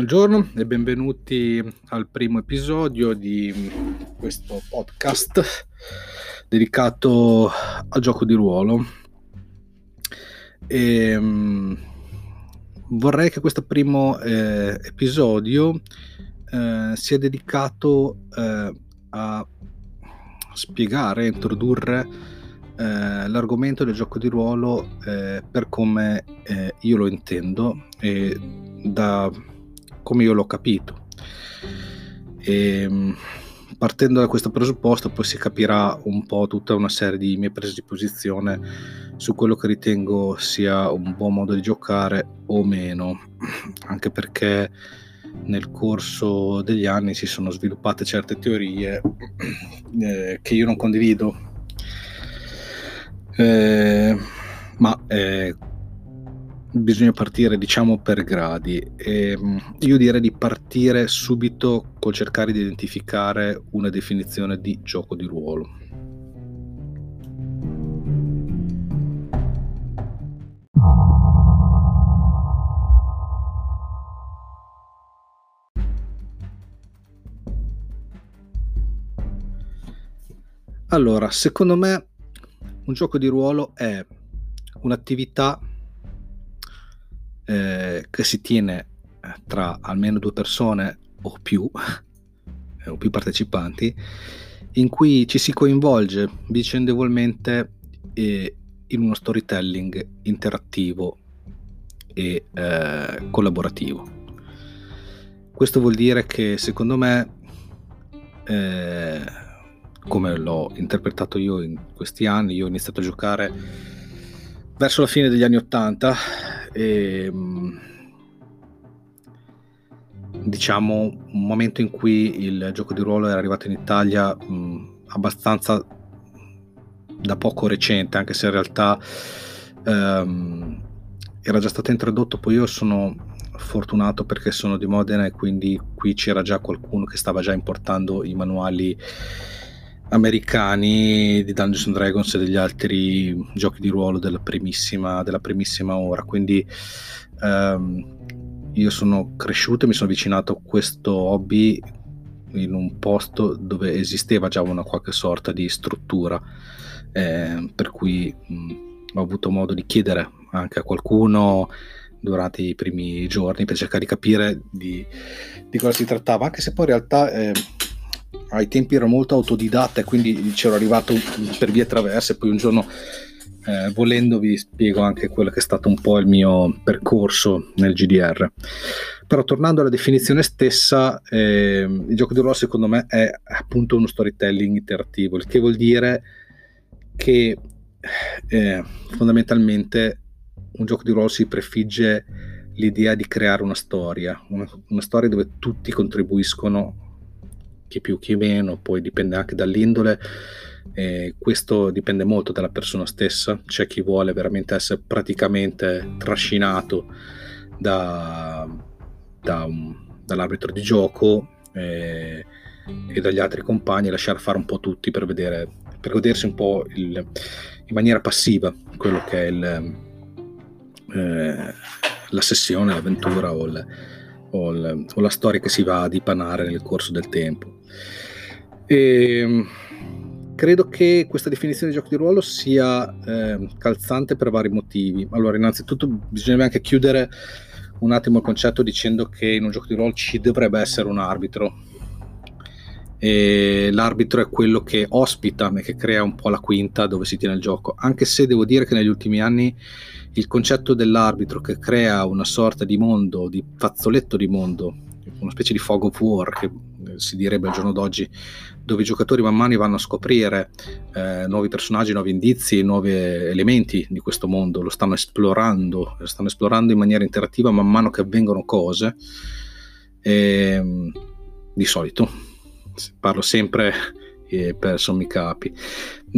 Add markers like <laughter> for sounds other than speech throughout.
Buongiorno e benvenuti al primo episodio di questo podcast dedicato al gioco di ruolo. E, um, vorrei che questo primo eh, episodio eh, sia dedicato eh, a spiegare, introdurre eh, l'argomento del gioco di ruolo eh, per come eh, io lo intendo e da come io l'ho capito. E, ehm, partendo da questo presupposto poi si capirà un po' tutta una serie di mie prese di posizione su quello che ritengo sia un buon modo di giocare o meno, anche perché nel corso degli anni si sono sviluppate certe teorie eh, che io non condivido. Eh, ma eh, bisogna partire diciamo per gradi e ehm, io direi di partire subito col cercare di identificare una definizione di gioco di ruolo. Allora, secondo me un gioco di ruolo è un'attività eh, che si tiene eh, tra almeno due persone o più, <laughs> o più partecipanti, in cui ci si coinvolge vicendevolmente eh, in uno storytelling interattivo e eh, collaborativo. Questo vuol dire che secondo me, eh, come l'ho interpretato io in questi anni, io ho iniziato a giocare verso la fine degli anni Ottanta e, ehm, diciamo un momento in cui il gioco di ruolo era arrivato in Italia mh, abbastanza da poco recente, anche se in realtà ehm, era già stato introdotto, poi io sono fortunato perché sono di Modena e quindi qui c'era già qualcuno che stava già importando i manuali americani di Dungeons and Dragons e degli altri giochi di ruolo della primissima, della primissima ora. Quindi um, io sono cresciuto e mi sono avvicinato a questo hobby in un posto dove esisteva già una qualche sorta di struttura, eh, per cui mh, ho avuto modo di chiedere anche a qualcuno durante i primi giorni per cercare di capire di, di cosa si trattava, anche se poi in realtà eh, ai tempi ero molto autodidatta e quindi c'ero arrivato per vie traverse, poi un giorno eh, volendo vi spiego anche quello che è stato un po' il mio percorso nel GDR. Però tornando alla definizione stessa, eh, il gioco di ruolo secondo me è appunto uno storytelling interattivo, il che vuol dire che eh, fondamentalmente un gioco di ruolo si prefigge l'idea di creare una storia, una, una storia dove tutti contribuiscono chi più chi meno, poi dipende anche dall'indole. E questo dipende molto dalla persona stessa, c'è chi vuole veramente essere praticamente trascinato da, da un, dall'arbitro di gioco e, e, dagli altri compagni e lasciare fare un po' tutti per vedere per godersi un po' il, in maniera passiva quello che è il, eh, la sessione, l'avventura o il, o, o, la storia che si va a dipanare nel corso del tempo. E, ehm, credo che questa definizione di gioco di ruolo sia eh, calzante per vari motivi. Allora, innanzitutto bisognerebbe anche chiudere un attimo il concetto dicendo che in un gioco di ruolo ci dovrebbe essere un arbitro. E l'arbitro è quello che ospita e che crea un po' la quinta dove si tiene il gioco. Anche se devo dire che negli ultimi anni il concetto dell'arbitro che crea una sorta di mondo, di fazzoletto di mondo, una specie di fog of war che si direbbe al giorno d'oggi, dove i giocatori man mano vanno a scoprire eh, nuovi personaggi, nuovi indizi, nuovi elementi di questo mondo, lo stanno esplorando, lo stanno esplorando in maniera interattiva man mano che avvengono cose. E, ehm, di solito parlo sempre eh, per sommi capi.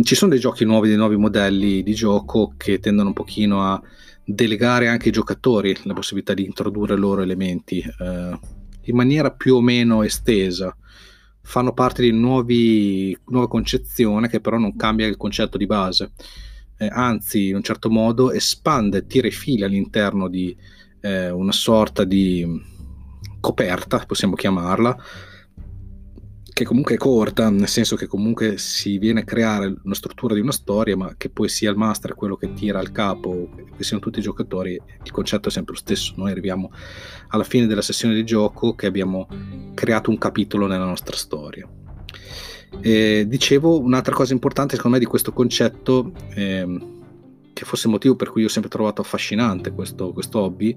Ci sono dei giochi nuovi, dei nuovi modelli di gioco che tendono un pochino a delegare anche ai giocatori la possibilità di introdurre loro elementi eh, in maniera più o meno estesa. Fanno parte di nuovi, nuova concezione che però non cambia il concetto di base, eh, anzi in un certo modo espande, tira i fili all'interno di eh, una sorta di coperta, possiamo chiamarla, che comunque è corta, nel senso che comunque si viene a creare una struttura di una storia, ma che poi sia il master quello che tira al capo, che siano tutti i giocatori, il concetto è sempre lo stesso. Noi arriviamo alla fine della sessione di gioco che abbiamo creato un capitolo nella nostra storia. E dicevo, un'altra cosa importante secondo me di questo concetto, eh, che fosse il motivo per cui io ho sempre trovato affascinante questo, questo hobby,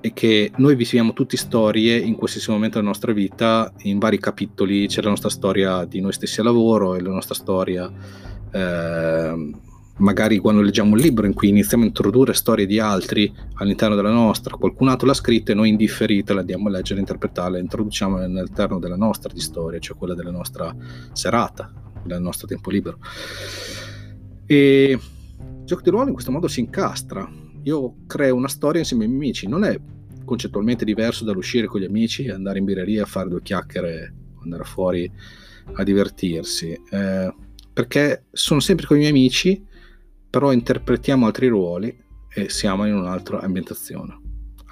è che noi viviamo tutte storie in qualsiasi momento della nostra vita, in vari capitoli c'è la nostra storia di noi stessi a lavoro e la nostra storia eh, magari quando leggiamo un libro in cui iniziamo a introdurre storie di altri all'interno della nostra, qualcun altro l'ha scritta e noi indifferita la andiamo a leggere, interpretarla introduciamo all'interno della nostra di storia, cioè quella della nostra serata, del nostro tempo libero. E il gioco di ruolo in questo modo si incastra, io creo una storia insieme ai miei amici, non è concettualmente diverso dall'uscire con gli amici, andare in birreria a fare due chiacchiere, andare fuori a divertirsi, eh, perché sono sempre con i miei amici, però interpretiamo altri ruoli e siamo in un'altra ambientazione.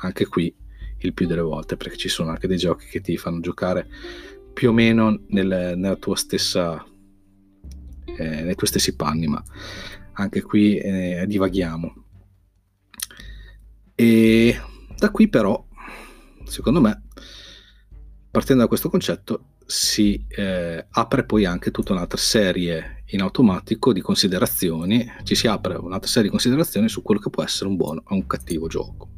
Anche qui il più delle volte, perché ci sono anche dei giochi che ti fanno giocare più o meno nel, nella tua stessa, eh, nei tuoi stessi panni, ma anche qui eh, divaghiamo. E da qui però, secondo me, partendo da questo concetto, si eh, apre poi anche tutta un'altra serie in automatico di considerazioni, ci si apre un'altra serie di considerazioni su quello che può essere un buono o un cattivo gioco.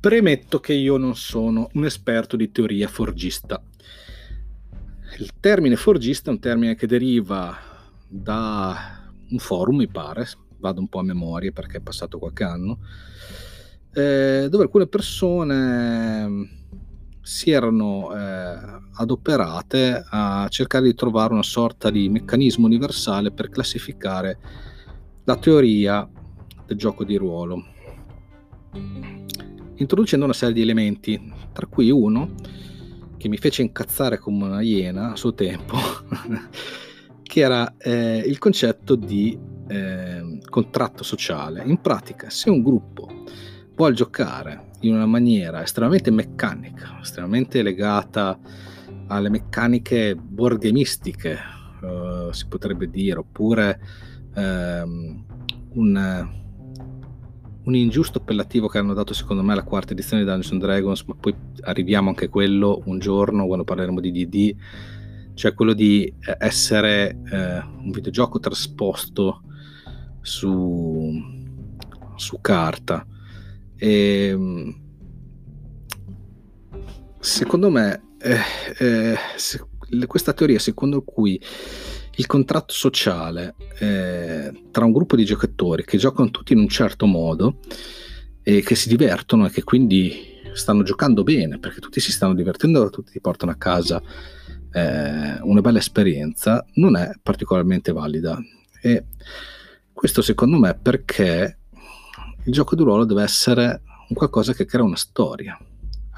Premetto che io non sono un esperto di teoria forgista. Il termine forgista è un termine che deriva da un forum, mi pare, vado un po' a memoria perché è passato qualche anno, eh, dove alcune persone mm, si erano eh, adoperate a cercare di trovare una sorta di meccanismo universale per classificare la teoria del gioco di ruolo introducendo una serie di elementi, tra cui uno che mi fece incazzare come una iena a suo tempo, <laughs> che era eh, il concetto di eh, contratto sociale. In pratica, se un gruppo vuole giocare in una maniera estremamente meccanica, estremamente legata alle meccaniche borghemistiche, eh, si potrebbe dire, oppure ehm, un un ingiusto appellativo che hanno dato secondo me alla quarta edizione di Dungeons Dragons, ma poi arriviamo anche a quello un giorno quando parleremo di DD, cioè quello di eh, essere eh, un videogioco trasposto su, su carta. E, ehm, secondo me, eh, eh, se, questa teoria secondo cui il contratto sociale eh, tra un gruppo di giocatori che giocano tutti in un certo modo e che si divertono e che quindi stanno giocando bene perché tutti si stanno divertendo e tutti ti portano a casa eh, una bella esperienza non è particolarmente valida. E questo secondo me perché il gioco di ruolo deve essere un qualcosa che crea una storia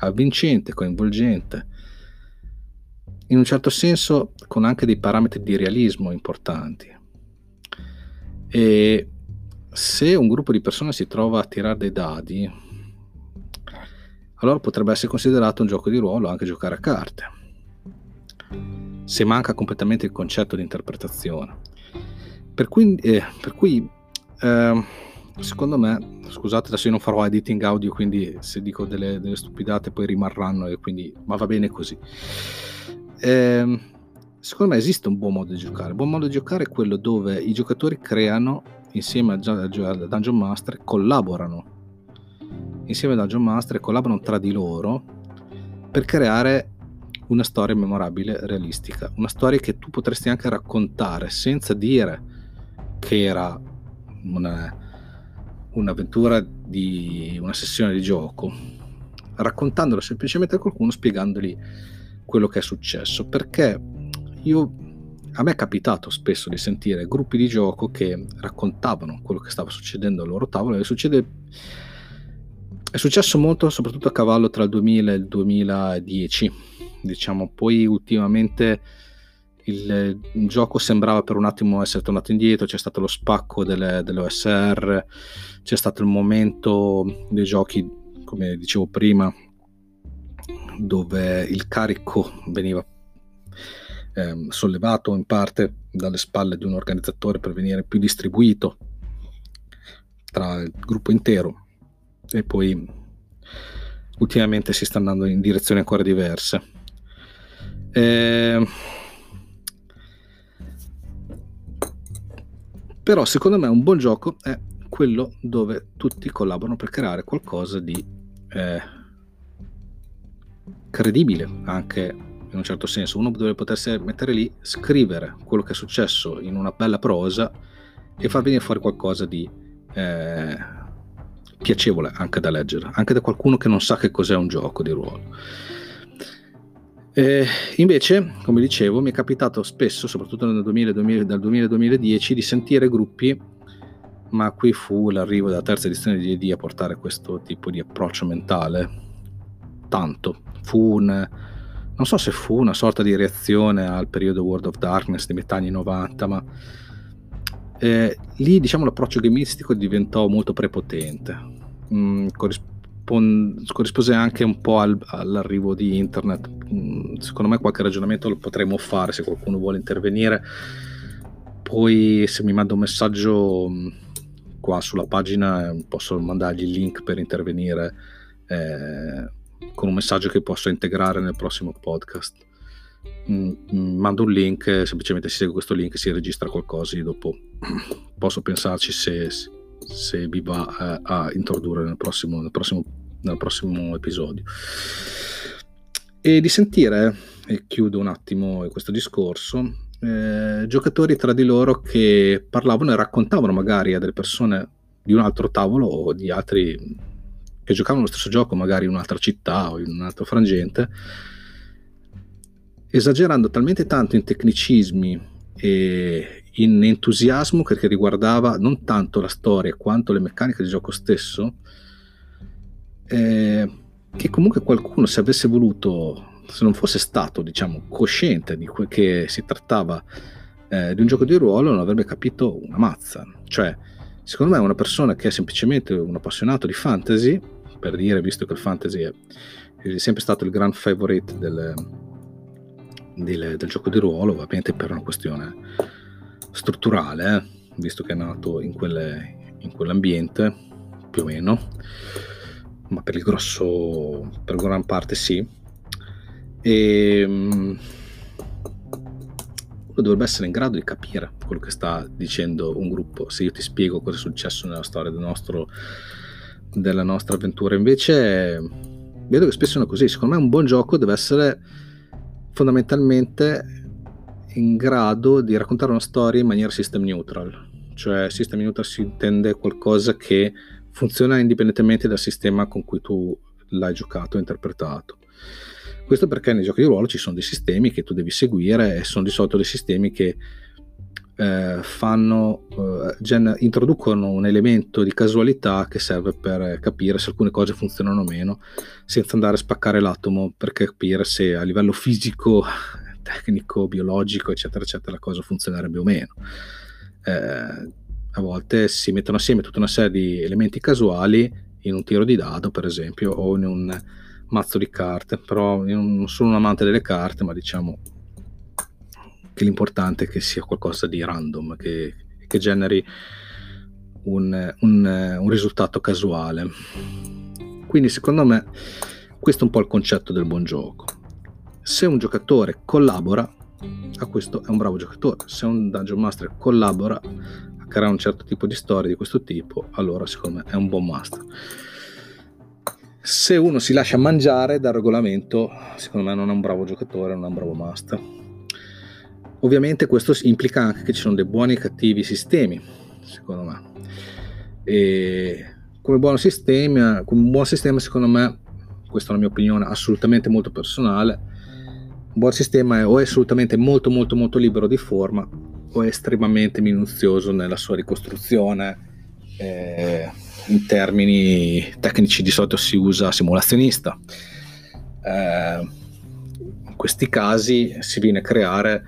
avvincente, coinvolgente in un certo senso con anche dei parametri di realismo importanti. E se un gruppo di persone si trova a tirare dei dadi, allora potrebbe essere considerato un gioco di ruolo anche giocare a carte. Se manca completamente il concetto di interpretazione. Per cui, eh, per cui eh, secondo me, scusate adesso io non farò editing audio, quindi se dico delle, delle stupidate poi rimarranno, e quindi, ma va bene così eh, secondo me esiste un buon modo di giocare. Il buon modo di giocare è quello dove i giocatori creano insieme al Dungeon Master, collaborano. Insieme al Dungeon Master collaborano tra di loro per creare una storia memorabile, realistica, una storia che tu potresti anche raccontare senza dire che era una, un'avventura di una sessione di gioco, raccontandola semplicemente a qualcuno, spiegandogli quello che è successo, perché io, a me è capitato spesso di sentire gruppi di gioco che raccontavano quello che stava succedendo al loro tavolo e succede è successo molto soprattutto a cavallo tra il 2000 e il 2010, diciamo, poi ultimamente il, il, gioco sembrava per un attimo essere tornato indietro, c'è stato lo spacco delle, delle OSR, c'è stato il momento dei giochi, come dicevo prima, dove il carico veniva eh, sollevato in parte dalle spalle di un organizzatore per venire più distribuito tra il gruppo intero e poi ultimamente si sta andando in direzioni ancora diverse. Eh, però secondo me un buon gioco è quello dove tutti collaborano per creare qualcosa di eh, credibile anche in un certo senso. Uno dovrebbe potersi mettere lì, scrivere quello che è successo in una bella prosa e far venire fuori qualcosa di eh, piacevole anche da leggere, anche da qualcuno che non sa che cos'è un gioco di ruolo. E invece, come dicevo, mi è capitato spesso, soprattutto nel 2000, 2000, dal 2000-2010, di sentire gruppi, ma qui fu l'arrivo della terza edizione di D&D a portare questo tipo di approccio mentale. Tanto. Fu un, non so se fu una sorta di reazione al periodo World of Darkness di metà anni 90, ma eh, lì diciamo l'approccio gamistico diventò molto prepotente, mm, corrispon- corrispose anche un po' al, all'arrivo di internet, mm, secondo me qualche ragionamento lo potremmo fare se qualcuno vuole intervenire, poi se mi manda un messaggio mm, qua sulla pagina posso mandargli il link per intervenire eh, con un messaggio che posso integrare nel prossimo podcast. Mm, mm, mando un link, semplicemente si segue questo link, si registra qualcosa e dopo <clears throat> posso pensarci se, se vi va eh, a introdurre nel prossimo, nel, prossimo, nel prossimo episodio. E di sentire, e chiudo un attimo questo discorso, eh, giocatori tra di loro che parlavano e raccontavano magari a delle persone di un altro tavolo o di altri che giocavano lo stesso gioco magari in un'altra città o in un altro frangente esagerando talmente tanto in tecnicismi e in entusiasmo perché riguardava non tanto la storia quanto le meccaniche del gioco stesso, eh, che comunque qualcuno se avesse voluto, se non fosse stato diciamo cosciente di quel che si trattava eh, di un gioco di ruolo, non avrebbe capito una mazza. Cioè, secondo me una persona che è semplicemente un appassionato di fantasy, per dire, visto che il fantasy è, è sempre stato il grand favorite del, del, del gioco di ruolo, ovviamente per una questione strutturale, eh, visto che è nato in, quelle, in quell'ambiente, più o meno, ma per il grosso, per gran parte sì. E uno dovrebbe essere in grado di capire quello che sta dicendo un gruppo. Se io ti spiego cosa è successo nella storia del nostro, della nostra avventura, invece vedo che spesso è così. Secondo me un buon gioco deve essere fondamentalmente in grado di raccontare una storia in maniera system neutral, cioè system neutral si intende qualcosa che funziona indipendentemente dal sistema con cui tu l'hai giocato e interpretato. Questo perché nei giochi di ruolo ci sono dei sistemi che tu devi seguire e sono di solito dei sistemi che eh, fanno, eh, gen- introducono un elemento di casualità che serve per capire se alcune cose funzionano o meno, senza andare a spaccare l'atomo per capire se a livello fisico, <laughs> tecnico, biologico, eccetera, eccetera, la cosa funzionerebbe o meno. Eh, a volte si mettono assieme tutta una serie di elementi casuali in un tiro di dado, per esempio, o in un mazzo di carte, però io non sono un amante delle carte, ma diciamo che l'importante è che sia qualcosa di random, che, che generi un, un, un risultato casuale. Quindi secondo me questo è un po' il concetto del buon gioco. Se un giocatore collabora, a questo è un bravo giocatore. Se un dungeon master collabora a creare un certo tipo di storia di questo tipo, allora secondo me è un buon master. Se uno si lascia mangiare dal regolamento, secondo me non è un bravo giocatore, non è un bravo master. Ovviamente questo implica anche che ci sono dei buoni e cattivi sistemi, secondo me. E come buon sistema, come buon sistema, secondo me, questa è la mia opinione assolutamente molto personale, un buon sistema è o è assolutamente molto molto molto libero di forma o è estremamente minuzioso nella sua ricostruzione, eh, in termini tecnici di solito si usa simulazionista. Eh, in questi casi si viene a creare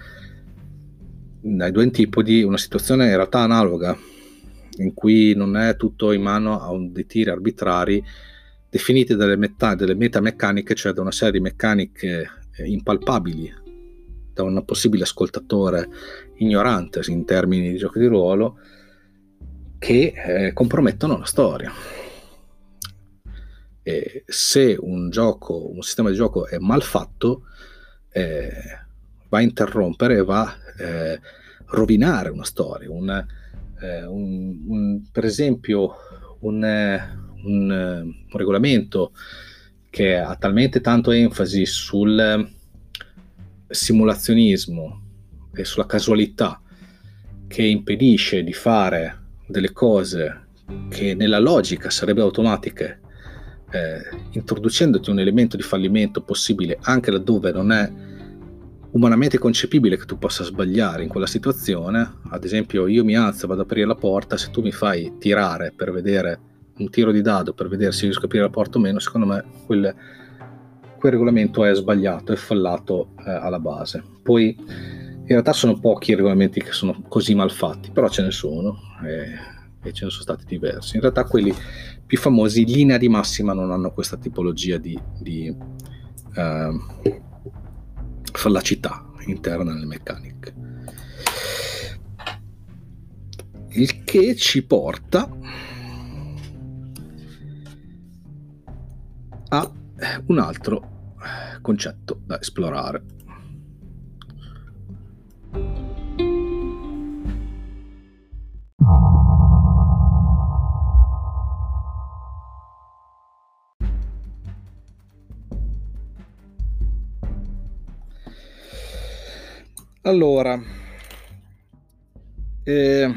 dai due antipodi una situazione in realtà analoga, in cui non è tutto in mano a un, dei tiri arbitrari definiti dalle, meta, delle metameccaniche, cioè da una serie di meccaniche eh, impalpabili da un possibile ascoltatore ignorante in termini di giochi di ruolo che eh, compromettono la storia. E se un gioco, un sistema di gioco è mal fatto, eh, va a interrompere e va eh, rovinare una storia. Un, eh, un, un, per esempio, un, eh, un, regolamento che ha talmente tanto enfasi sul simulazionismo e sulla casualità che impedisce di fare delle cose che nella logica sarebbero automatiche, eh, introducendoti un elemento di fallimento possibile anche laddove non è umanamente concepibile che tu possa sbagliare in quella situazione. Ad esempio, io mi alzo, vado ad aprire la porta, se tu mi fai tirare per vedere un tiro di dado per vedere se riesco a aprire la porta o meno, secondo me quel, quel regolamento è sbagliato, è fallato eh, alla base. Poi in realtà sono pochi i regolamenti che sono così mal fatti, però ce ne sono eh, e ce ne sono stati diversi. In realtà quelli più famosi in linea di massima non hanno questa tipologia di, di eh, fallacità interna nelle meccaniche. Il che ci porta a un altro concetto da esplorare. Allora, eh,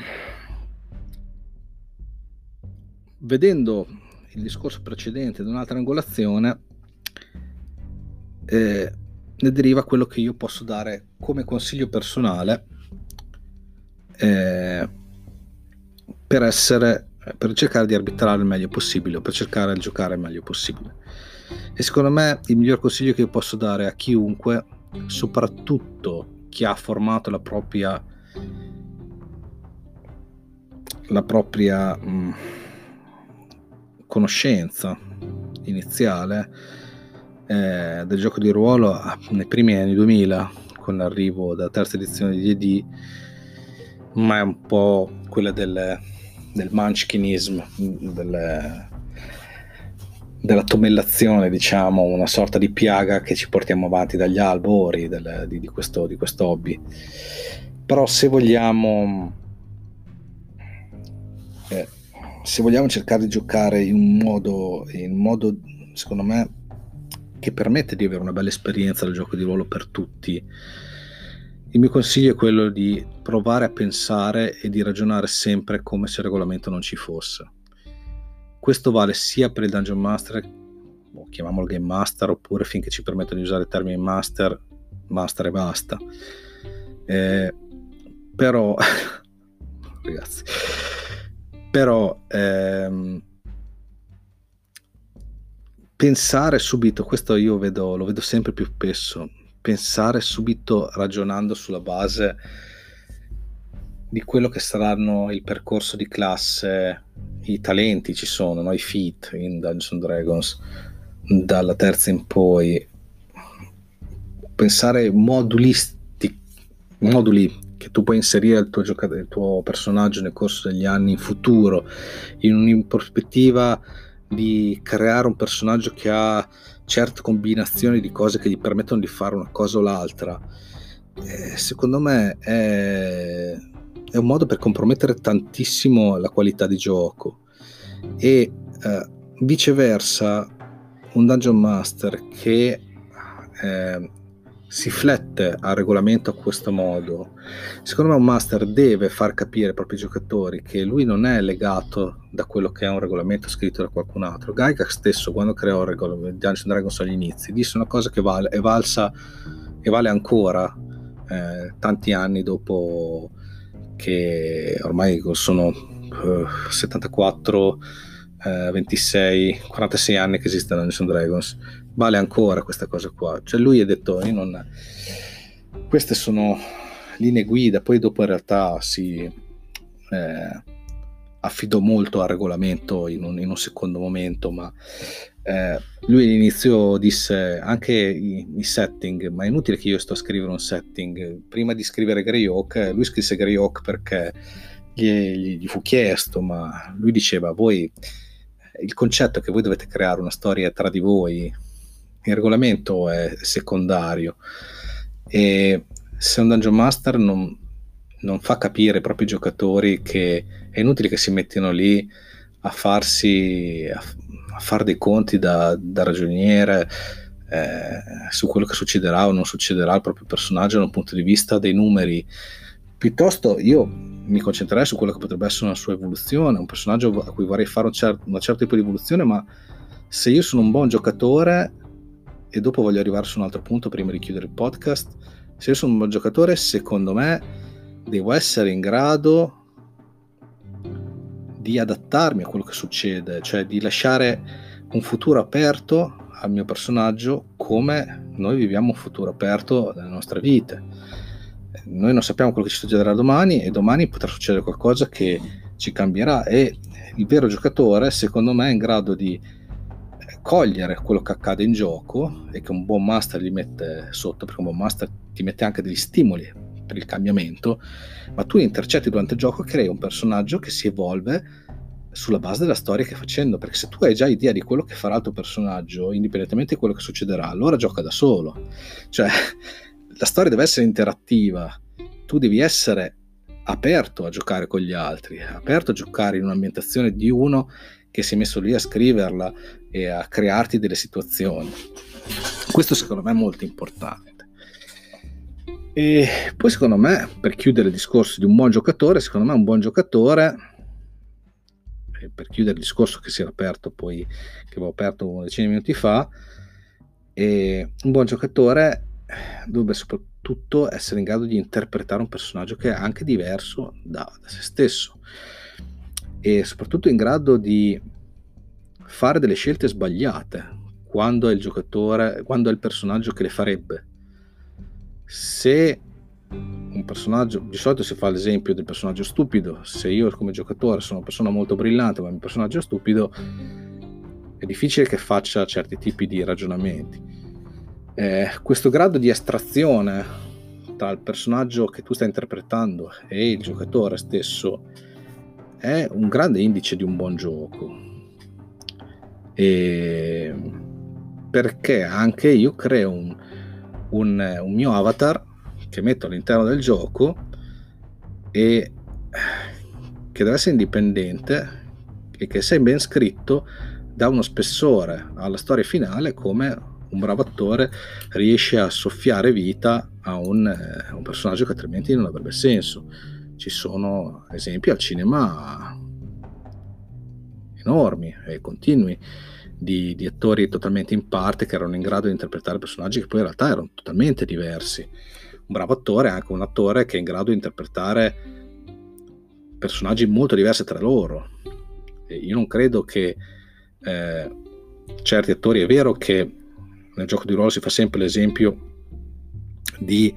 vedendo il discorso precedente di un'altra angolazione, eh, ne deriva quello che io posso dare come consiglio personale eh, per essere per cercare di arbitrare il meglio possibile per cercare di giocare il meglio possibile. E secondo me il miglior consiglio che io posso dare a chiunque soprattutto chi ha formato la propria la propria mh, mm, conoscenza iniziale eh, del gioco di ruolo nei primi anni 2000 con l'arrivo della terza edizione di D&D ma è un po' quella del, del munchkinism del, della tomellazione diciamo una sorta di piaga che ci portiamo avanti dagli albori del, di, di, questo, di questo hobby però se vogliamo eh, se vogliamo cercare di giocare in un modo in modo secondo me che permette di avere una bella esperienza del gioco di ruolo per tutti. Il mio consiglio è quello di provare a pensare e di ragionare sempre come se il regolamento non ci fosse. Questo vale sia per il Dungeon Master, o chiamiamolo Game Master, oppure finché ci permettono di usare il termine Master, Master e basta. Eh, però, <laughs> ragazzi, però ehm, pensare subito, questo io vedo, lo vedo sempre più spesso, pensare subito ragionando sulla base di quello che saranno il percorso di classe, i talenti ci sono, no? i feat in Dungeons Dragons, dalla terza in poi, pensare modulisti, moduli che tu puoi inserire il tuo, giocat- il tuo personaggio nel corso degli anni in futuro, in una di creare un personaggio che ha certe combinazioni di cose che gli permettono di fare una cosa o l'altra, eh, secondo me è, è, un modo per compromettere tantissimo la qualità di gioco e eh, viceversa un dungeon master che eh, si flette al regolamento a questo modo, secondo me un master deve far capire ai propri giocatori che lui non è legato da quello che è un regolamento scritto da qualcun altro. Gygax stesso, quando creò il regolamento di Dungeons Dragons agli inizi, disse una cosa che vale, è valsa e vale ancora eh, tanti anni dopo che ormai sono uh, 74 eh, 26, 46 anni che esiste Dungeons Dragons, vale ancora questa cosa qua. Cioè lui ha detto, io non... queste sono linee guida, poi dopo in realtà si eh, affidò molto al regolamento in un, in un secondo momento, ma eh, lui all'inizio disse anche i, i, setting, ma è inutile che io sto a scrivere un setting. Prima di scrivere Greyhawk, lui scrisse Greyhawk perché gli, gli fu chiesto, ma lui diceva, voi il concetto è che voi dovete creare una storia tra di voi, il regolamento è secondario e se un Dungeon Master non, non fa capire ai propri giocatori che è inutile che si mettano lì a farsi a, a fare dei conti da, da ragioniere eh, su quello che succederà o non succederà al proprio personaggio da un punto di vista dei numeri. Piuttosto io mi concentrerei su quello che potrebbe essere una sua evoluzione un personaggio a cui vorrei fare un, cer- un certo tipo di evoluzione ma se io sono un buon giocatore e dopo voglio arrivare su un altro punto prima di chiudere il podcast se io sono un buon giocatore secondo me devo essere in grado di adattarmi a quello che succede, cioè di lasciare un futuro aperto al mio personaggio come noi viviamo un futuro aperto nelle nostre vite. Noi non sappiamo quello che ci succederà domani e domani potrà succedere qualcosa che ci cambierà e il vero giocatore secondo me è in grado di cogliere quello che accade in gioco e che un buon master gli mette sotto, perché un buon master ti mette anche degli stimoli per il cambiamento, ma tu intercetti durante il gioco e crei un personaggio che si evolve sulla base della storia che facendo, perché se tu hai già idea di quello che farà il tuo personaggio, indipendentemente di quello che succederà, allora gioca da solo. Cioè, la storia deve essere interattiva, tu devi essere aperto a giocare con gli altri, aperto a giocare in un'ambientazione di uno che si è messo lì a scriverla e a crearti delle situazioni. Questo secondo me è molto importante. E poi secondo me, per chiudere il discorso di un buon giocatore, secondo me un buon giocatore, per chiudere il discorso che si era aperto poi, che avevo aperto una decina di minuti fa, un buon giocatore dovrebbe soprattutto essere in grado di interpretare un personaggio che è anche diverso da, da se stesso. E soprattutto in grado di fare delle scelte sbagliate quando è il giocatore, quando è il personaggio che le farebbe se un personaggio, di solito si fa l'esempio del personaggio stupido, se io come giocatore sono una persona molto brillante ma il mio personaggio stupido, è difficile che faccia certi tipi di ragionamenti. Eh, questo grado di astrazione tra il personaggio che tu stai interpretando e il giocatore stesso è un grande indice di un buon gioco. E perché anche io creo un, un, un mio avatar che metto all'interno del gioco e che deve essere indipendente e che se ben scritto dà uno spessore alla storia finale come un bravo attore riesce a soffiare vita a un, a un, personaggio che altrimenti non avrebbe senso. Ci sono esempi al cinema enormi e continui di, di, attori totalmente in parte che erano in grado di interpretare personaggi che poi in realtà erano totalmente diversi. Un bravo attore è anche un attore che è in grado di interpretare personaggi molto diversi tra loro. E io non credo che eh, certi attori, è vero che nel gioco di ruolo si fa sempre l'esempio di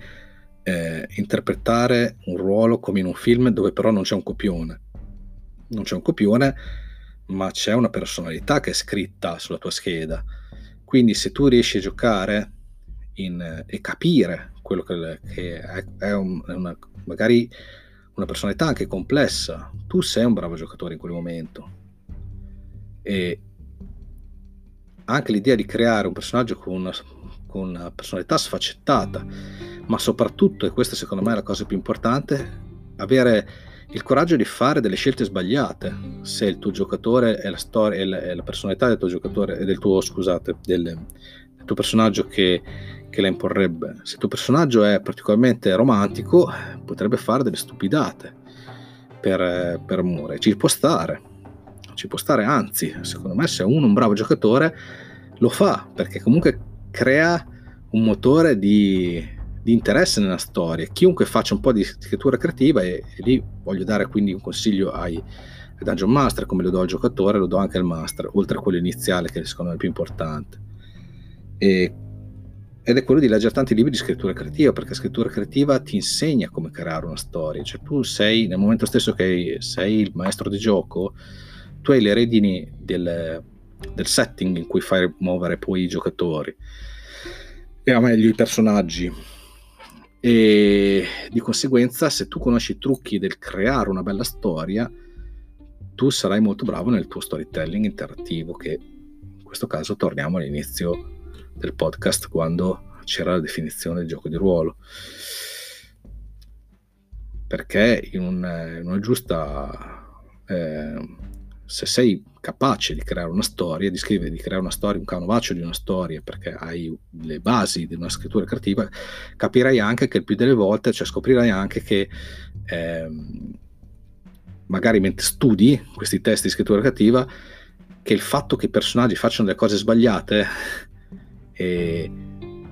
eh, interpretare un ruolo come in un film dove però non c'è un copione. Non c'è un copione ma c'è una personalità che è scritta sulla tua scheda. Quindi se tu riesci a giocare in, e capire quello che, che è, è, un, una, magari una personalità anche complessa, tu sei un bravo giocatore in quel momento. E anche l'idea di creare un personaggio con una, con una personalità sfaccettata, ma soprattutto, e questa secondo me è la cosa più importante, avere il coraggio di fare delle scelte sbagliate se il tuo giocatore è la storia è la, personalità del tuo giocatore del tuo scusate del, del tuo personaggio che, che, la imporrebbe. Se il tuo personaggio è particolarmente romantico potrebbe fare delle stupidate per, per amore. Ci può stare ci può stare anzi secondo me se uno è un bravo giocatore lo fa perché comunque crea un motore di di interesse nella storia. Chiunque faccia un po' di scrittura creativa, e, e lì voglio dare quindi un consiglio ai, Dungeon Master, come lo do al giocatore, lo do anche al Master, oltre a quello iniziale che secondo me è più importante. E, ed è quello di leggere tanti libri di scrittura creativa, perché scrittura creativa ti insegna come creare una storia. Cioè tu sei, nel momento stesso che sei il maestro di gioco, tu hai le redini del, del setting in cui fai muovere poi i giocatori e a meglio i personaggi e di conseguenza se tu conosci i trucchi del creare una bella storia tu sarai molto bravo nel tuo storytelling interattivo che in questo caso torniamo all'inizio del podcast quando c'era la definizione del gioco di ruolo. Perché in, un, in una giusta eh, se sei capace di creare una storia, di scrivere, di creare una storia, un canovaccio di una storia, perché hai le basi di una scrittura creativa, capirai anche che il più delle volte, cioè scoprirai anche che ehm, magari mentre studi questi testi di scrittura creativa, che il fatto che i personaggi facciano delle cose sbagliate eh,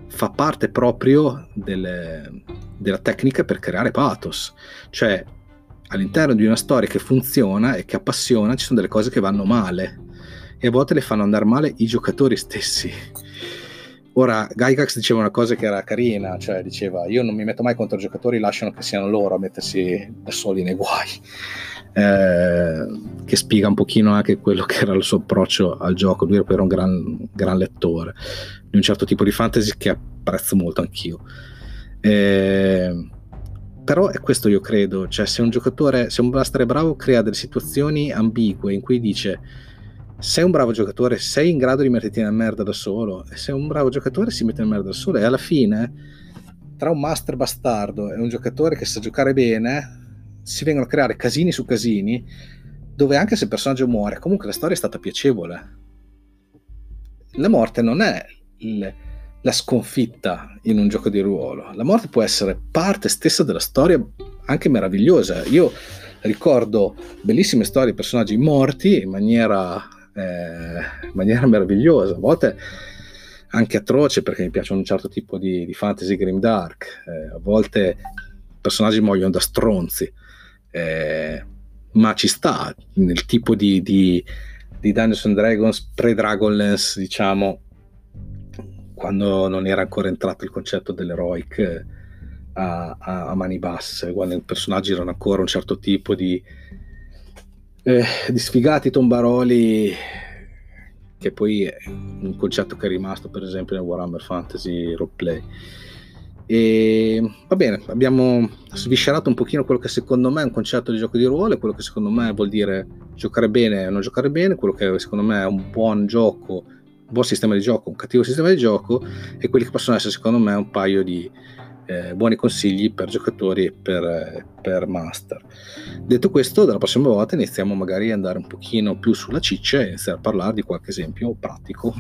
fa parte proprio delle, della tecnica per creare pathos. Cioè, all'interno di una storia che funziona e che appassiona ci sono delle cose che vanno male e a volte le fanno andare male i giocatori stessi. Ora, Gygax diceva una cosa che era carina, cioè diceva io non mi metto mai contro i giocatori, lasciano che siano loro a mettersi da soli nei guai, eh, che spiega un pochino anche quello che era il suo approccio al gioco, lui era un gran, gran lettore di un certo tipo di fantasy che apprezzo molto anch'io. Eh, però è questo io credo, cioè se un giocatore, se un master è bravo, crea delle situazioni ambigue in cui dice sei un bravo giocatore, sei in grado di metterti nella merda da solo, e se un bravo giocatore si mette nella merda da solo e alla fine tra un master bastardo e un giocatore che sa giocare bene si vengono a creare casini su casini dove anche se il personaggio muore comunque la storia è stata piacevole. La morte non è il, la sconfitta in un gioco di ruolo. La morte può essere parte stessa della storia, anche meravigliosa. Io ricordo bellissime storie di personaggi morti in maniera, eh, maniera meravigliosa, a volte anche atroce perché mi piacciono un certo tipo di, di fantasy grimdark, eh, a volte personaggi muoiono da stronzi, eh, ma ci sta nel tipo di, di, di Dungeons and Dragons pre-Dragonlance, diciamo, quando non era ancora entrato il concetto dell'eroic eh, a, a, a, mani basse, quando i personaggi erano ancora un certo tipo di, eh, di sfigati tombaroli, che poi è un concetto che è rimasto per esempio nel Warhammer Fantasy Roleplay. E va bene, abbiamo sviscerato un pochino quello che secondo me è un concetto di gioco di ruolo, quello che secondo me vuol dire giocare bene o non giocare bene, quello che secondo me è un buon gioco buon sistema di gioco, un cattivo sistema di gioco e quelli che possono essere secondo me un paio di eh, buoni consigli per giocatori e per, per, master. Detto questo, dalla prossima volta iniziamo magari ad andare un pochino più sulla ciccia e iniziare a parlare di qualche esempio pratico.